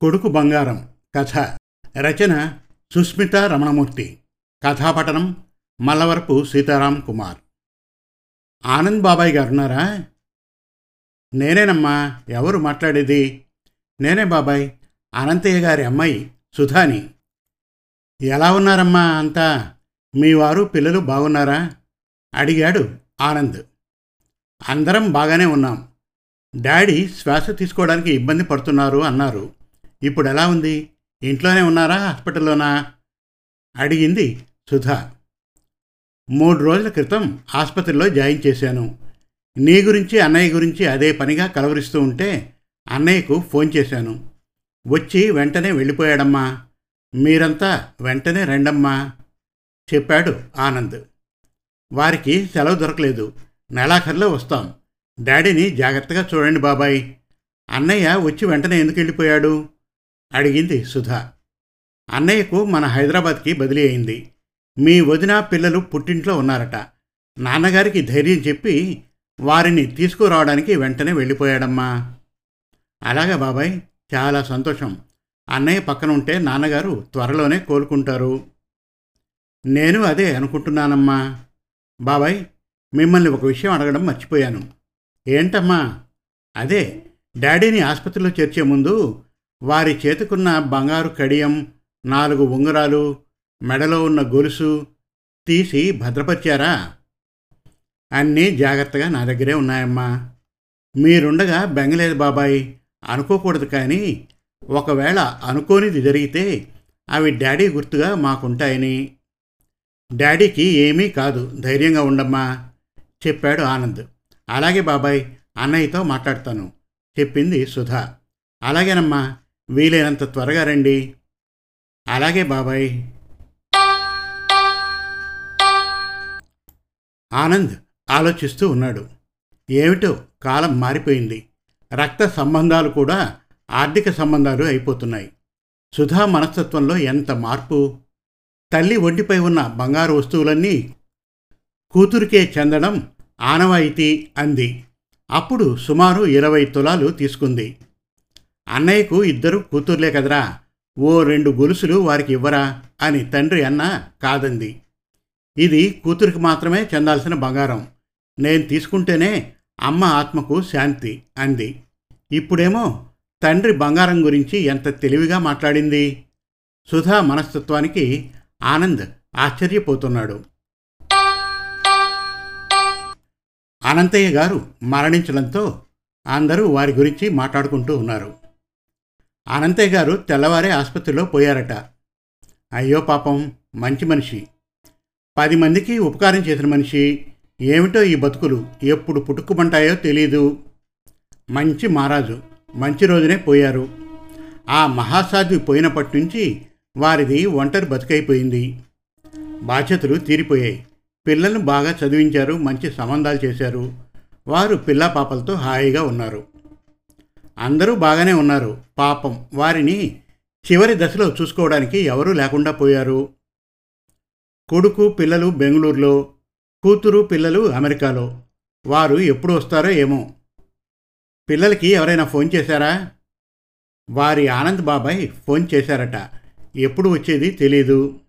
కొడుకు బంగారం కథ రచన సుస్మిత రమణమూర్తి కథాపఠనం మల్లవరపు సీతారాం కుమార్. ఆనంద్ బాబాయ్ గారు ఉన్నారా? నేనేనమ్మా ఎవరు మాట్లాడేది? నేనే బాబాయ్ అనంతయ్య గారి అమ్మాయి సుధాని. ఎలా ఉన్నారమ్మా అంతా? మీ వారు పిల్లలు బాగున్నారా? అడిగాడు ఆనంద్. అందరం బాగానే ఉన్నాం. డాడీ శ్వాస తీసుకోవడానికి ఇబ్బంది పడుతున్నారు అన్నారు. ఇప్పుడు ఎలా ఉంది? ఇంట్లోనే ఉన్నారా హాస్పిటల్లోనా? అడిగింది సుధా. మూడు రోజుల క్రితం ఆసుపత్రిలో జాయిన్ చేశాను. నీ గురించి అన్నయ్య గురించి అదే పనిగా కలవరిస్తూ ఉంటే అన్నయ్యకు ఫోన్ చేశాను. వచ్చి వెంటనే వెళ్ళిపోయాడమ్మా. మీరంతా వెంటనే రండమ్మా చెప్పాడు ఆనంద్. వారికి సెలవు దొరకలేదు. నెలాఖరులో వస్తాం. డాడీని జాగ్రత్తగా చూడండి బాబాయ్. అన్నయ్య వచ్చి వెంటనే ఎందుకు వెళ్ళిపోయాడు? అడిగింది సుధా. అన్నయ్యకు మన హైదరాబాద్కి బదిలీ అయింది. మీ వదిన పిల్లలు పుట్టింట్లో ఉన్నారట. నాన్నగారికి ధైర్యం చెప్పి వారిని తీసుకురావడానికి వెంటనే వెళ్ళిపోయాడమ్మా. అలాగా బాబాయ్ చాలా సంతోషం. అన్నయ్య పక్కన ఉంటే నాన్నగారు త్వరలోనే కోలుకుంటారు. నేను అదే అనుకుంటున్నానమ్మా. బాబాయ్ మిమ్మల్ని ఒక విషయం అడగడం మర్చిపోయాను. ఏంటమ్మా? అదే డాడీని ఆసుపత్రిలో చేర్చే ముందు వారి చేతుకున్న బంగారు కడియం నాలుగు ఉంగరాలు మెడలో ఉన్న గొలుసు తీసి భద్రపరిచారా? అన్నీ జాగ్రత్తగా నా దగ్గరే ఉన్నాయమ్మా. మీరుండగా బెంగలేదు బాబాయ్ అనుకోకూడదు కానీ ఒకవేళ అనుకోనిది జరిగితే అవి డాడీ గుర్తుగా మాకుంటాయని. డాడీకి ఏమీ కాదు ధైర్యంగా ఉండమ్మా చెప్పాడు ఆనంద్. అలాగే బాబాయ్ అన్నయ్యతో మాట్లాడతాను చెప్పింది సుధా. అలాగేనమ్మా వీలైనంత త్వరగా రండి. అలాగే బాబాయ్. ఆనంద్ ఆలోచిస్తూ ఉన్నాడు. ఏమిటో కాలం మారిపోయింది. రక్త సంబంధాలు కూడా ఆర్థిక సంబంధాలు అయిపోతున్నాయి. సుధా మనస్తత్వంలో ఎంత మార్పు? తల్లి ఒంటిపై ఉన్న బంగారు వస్తువులన్నీ కూతురికే చెందడం ఆనవాయితీ అంది. అప్పుడు సుమారు ఇరవై తులాలు తీసుకుంది. అన్నయ్యకు ఇద్దరు కూతుర్లే కదరా. ఓ రెండు గొలుసులు వారికి ఇవ్వరా అని తండ్రి అన్న కాదంది. ఇది కూతురికి మాత్రమే చెందాల్సిన బంగారం. నేను తీసుకుంటేనే అమ్మ ఆత్మకు శాంతి అంది. ఇప్పుడేమో తండ్రి బంగారం గురించి ఎంత తెలివిగా మాట్లాడింది? సుధా మనస్తత్వానికి ఆనంద్ ఆశ్చర్యపోతున్నాడు. అనంతయ్య గారు మరణించడంతో అందరూ వారి గురించి మాట్లాడుకుంటూ ఉన్నారు. అనంతయ్య గారు తెల్లవారే ఆసుపత్రిలో పోయారట. అయ్యో పాపం మంచి మనిషి. పది మందికి ఉపకారం చేసిన మనిషి. ఏమిటో ఈ బతుకులు ఎప్పుడు పుట్టుకుమంటాయో తెలీదు. మంచి మహారాజు మంచి రోజునే పోయారు. ఆ మహాసాధ్వి పోయినప్పటి నుంచి వారిది ఒంటరి బతుకైపోయింది. బాధ్యతలు తీరిపోయాయి. పిల్లలను బాగా చదివించారు మంచి సంబంధాలు చేశారు. వారు పిల్లా పాపలతో హాయిగా ఉన్నారు. అందరూ బాగానే ఉన్నారు. పాపం వారిని చివరి దశలో చూసుకోవడానికి ఎవరూ లేకుండా పోయారు. కొడుకు పిల్లలు బెంగళూరులో కూతురు పిల్లలు అమెరికాలో. వారు ఎప్పుడు వస్తారో ఏమో. పిల్లలకి ఎవరైనా ఫోన్ చేశారా? వారి ఆనంద్ బాబాయ్ ఫోన్ చేశారట. ఎప్పుడు వచ్చేది తెలీదు.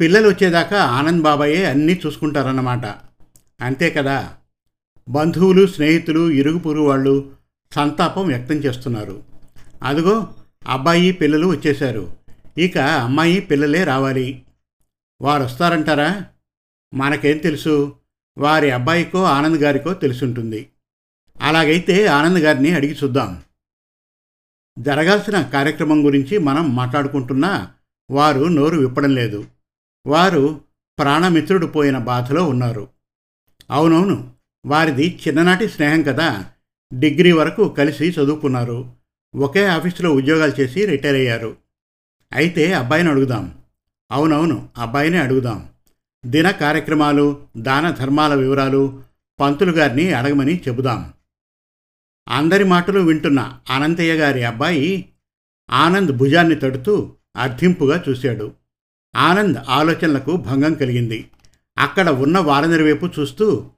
పిల్లలు వచ్చేదాకా ఆనంద్ బాబాయే అన్నీ చూసుకుంటారన్నమాట. అంతే కదా. బంధువులు స్నేహితులు ఇరుగు పొరుగు వాళ్ళు సంతాపం వ్యక్తం చేస్తున్నారు. అదిగో అబ్బాయి పిల్లలు వచ్చేశారు. ఇక అమ్మాయి పిల్లలే రావాలి. వారు వస్తారంటారా మనకేం తెలుసు? వారి అబ్బాయికో ఆనంద్ గారికో తెలుసుంటుంది. అలాగైతే ఆనంద్ గారిని అడిగి చూద్దాం. జరగాల్సిన కార్యక్రమం గురించి మనం మాట్లాడుకుంటున్నా వారు నోరు విప్పడం లేదు. వారు ప్రాణమిత్రుడు పోయిన బాధలో ఉన్నారు. అవునవును వారిది చిన్ననాటి స్నేహం కదా. డిగ్రీ వరకు కలిసి చదువుకున్నారు. ఒకే ఆఫీసులో ఉద్యోగాలు చేసి రిటైర్ అయ్యారు. అయితే అబ్బాయిని అడుగుదాం. అవునవును అబ్బాయిని అడుగుదాం. దిన కార్యక్రమాలు దాన ధర్మాల వివరాలు పంతులు గారిని అడగమని చెబుదాం. అందరి మాటలు వింటున్న అనంతయ్య గారి అబ్బాయి ఆనంద్ భుజాన్ని తడుతూ అర్థింపుగా చూశాడు. ఆనంద్ ఆలోచనలకు భంగం కలిగింది. అక్కడ ఉన్న వారందరి వైపు చూస్తూ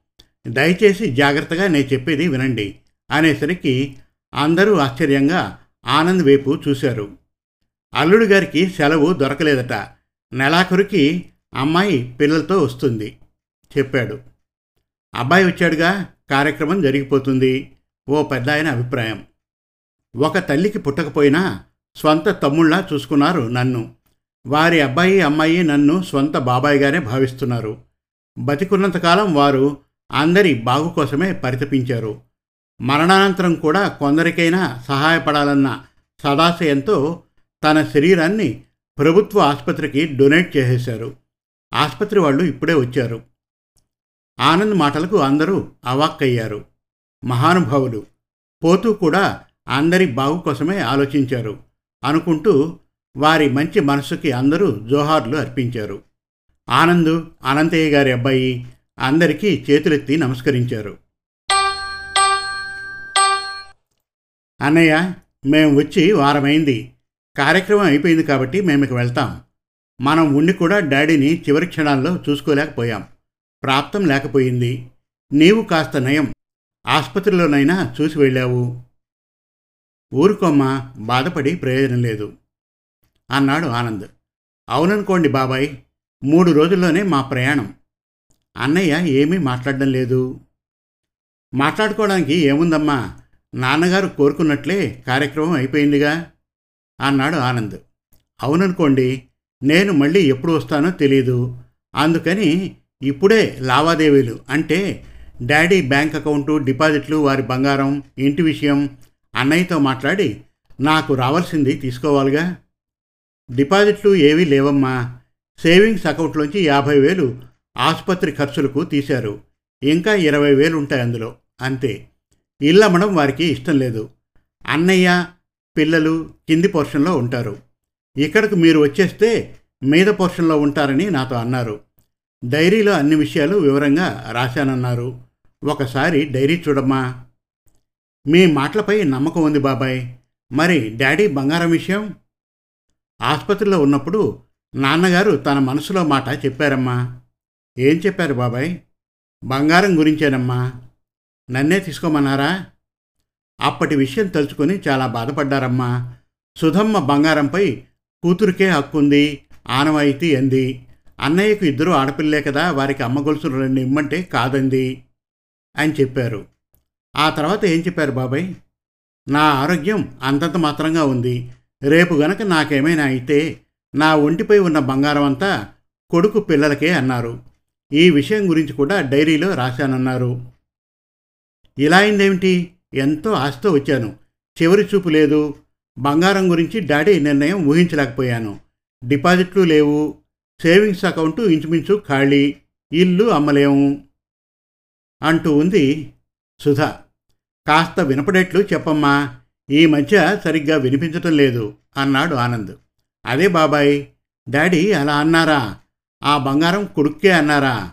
దయచేసి జాగ్రత్తగా నేను చెప్పేది వినండి. అనేసరికి అందరూ ఆశ్చర్యంగా ఆనంద్ వైపు చూశారు. అల్లుడు గారికి సెలవు దొరకలేదట. నెలాఖరుకి అమ్మాయి పిల్లలతో వస్తుంది చెప్పాడు. అబ్బాయి వచ్చాడుగా కార్యక్రమం జరిగిపోతుంది ఓ పెద్ద ఆయన అభిప్రాయం. ఒక తల్లికి పుట్టకపోయినా స్వంత తమ్ముళ్ళ చూసుకున్నారు నన్ను. వారి అబ్బాయి అమ్మాయి నన్ను స్వంత బాబాయిగానే భావిస్తున్నారు. బతికున్నంతకాలం వారు అందరి బాగు కోసమే పరితపించారు. మరణానంతరం కూడా కొందరికైనా సహాయపడాలన్న సదాశయంతో తన శరీరాన్ని ప్రభుత్వ ఆసుపత్రికి డొనేట్ చేసేశారు. ఆసుపత్రి వాళ్ళు ఇప్పుడే వచ్చారు. ఆనంద్ మాటలకు అందరూ అవాక్కయ్యారు. మహానుభావులు. పోతూ కూడా అందరి బాగు కోసమే ఆలోచించారు అనుకుంటూ వారి మంచి మనస్సుకి అందరూ జోహార్లు అర్పించారు. ఆనంద్ అనంతయ్య గారి అబ్బాయి అందరికీ చేతులెత్తి నమస్కరించారు. అన్నయ్య మేము వచ్చి వారమైంది. కార్యక్రమం అయిపోయింది కాబట్టి మేము ఇక వెళ్తాం. మనం ఉండి కూడా డాడీని చివరి క్షణాల్లో చూసుకోలేకపోయాం. ప్రాప్తం లేకపోయింది. నీవు కాస్త నయం. ఆసుపత్రిలోనైనా చూసి వెళ్ళావు. ఊరుకోమ్మ బాధపడి ప్రయోజనం లేదు. అన్నాడు ఆనంద్. అవుననుకోండి బాబాయ్ మూడు రోజుల్లోనే మా ప్రయాణం. అన్నయ్య ఏమీ మాట్లాడడం లేదు. మాట్లాడుకోవడానికి ఏముందమ్మా? నాన్నగారు కోరుకున్నట్లే కార్యక్రమం అయిపోయిందిగా అన్నాడు ఆనంద్. అవుననుకోండి నేను మళ్ళీ ఎప్పుడు వస్తానో తెలియదు అందుకని ఇప్పుడే లావాదేవీలు అంటే డాడీ బ్యాంక్ అకౌంటు డిపాజిట్లు వారి బంగారం ఇంటి విషయం అన్నయ్యతో మాట్లాడి నాకు రావాల్సింది తీసుకోవాలిగా. డిపాజిట్లు ఏవీ లేవమ్మా. సేవింగ్స్ అకౌంట్లోంచి యాభై వేలు ఆసుపత్రి ఖర్చులకు తీశారు. ఇంకా ఇరవై వేలు ఉంటాయి అందులో. అంతే. ఇల్లమ్మడం వారికి ఇష్టం లేదు. అన్నయ్య పిల్లలు కింది పోర్షన్లో ఉంటారు. ఇక్కడికి మీరు వచ్చేస్తే మీద పోర్షన్లో ఉంటారని నాతో అన్నారు. డైరీలో అన్ని విషయాలు వివరంగా రాశానన్నారు. ఒకసారి డైరీ చూడమ్మా. మీ మాటలపై నమ్మకం ఉంది బాబాయ్. మరి డాడీ బంగారం విషయం? ఆసుపత్రిలో ఉన్నప్పుడు నాన్నగారు తన మనసులో మాట చెప్పారమ్మా. ఏం చెప్పారు బాబాయ్? బంగారం గురించేనమ్మా. నన్నే తీసుకోమన్నారా? అప్పటి విషయం తలుచుకొని చాలా బాధపడ్డారమ్మా. సుధమ్మ బంగారంపై కూతురికే హక్కుంది ఆనవాయితీ అంది. అన్నయ్యకు ఇద్దరు ఆడపిల్లే కదా వారికి అమ్మ గొలుసులు రెండు ఇమ్మంటే కాదంది అని చెప్పారు. ఆ తర్వాత ఏం చెప్పారు బాబాయ్? నా ఆరోగ్యం అంతంత మాత్రంగా ఉంది. రేపు గనక నాకేమైనా అయితే నా ఒంటిపై ఉన్న బంగారం అంతా కొడుకు పిల్లలకే అన్నారు. ఈ విషయం గురించి కూడా డైరీలో రాశానన్నారు. ఇలా అయిందేమిటి? ఎంతో ఆశతో వచ్చాను. చివరి చూపు లేదు. బంగారం గురించి డాడీ నిర్ణయం ఊహించలేకపోయాను. డిపాజిట్లు లేవు. సేవింగ్స్ అకౌంటు ఇంచుమించు ఖాళీ. ఇల్లు అమ్మలేము అంటూ ఉంది సుధా. కాస్త వినపడేట్లు చెప్పమ్మా. ఈ మధ్య సరిగ్గా వినిపించటం లేదు అన్నాడు ఆనంద్. అదే బాబాయ్ డాడీ అలా అన్నారా? ఆ బంగారం కొడుక్కే అన్నారా?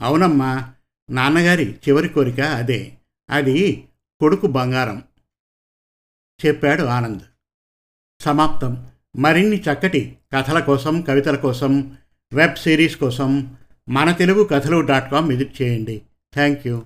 అవునమ్మా. నాన్నగారి చివరి కోరిక అదే. అది కొడుకు బంగారం. చెప్పాడు ఆనంద్. సమాప్తం. మరిన్ని చక్కటి కథల కోసం కవితల కోసం వెబ్ సిరీస్ కోసం మన తెలుగు కథలు డాట్ కామ్ విజిట్ చేయండి. Thank you.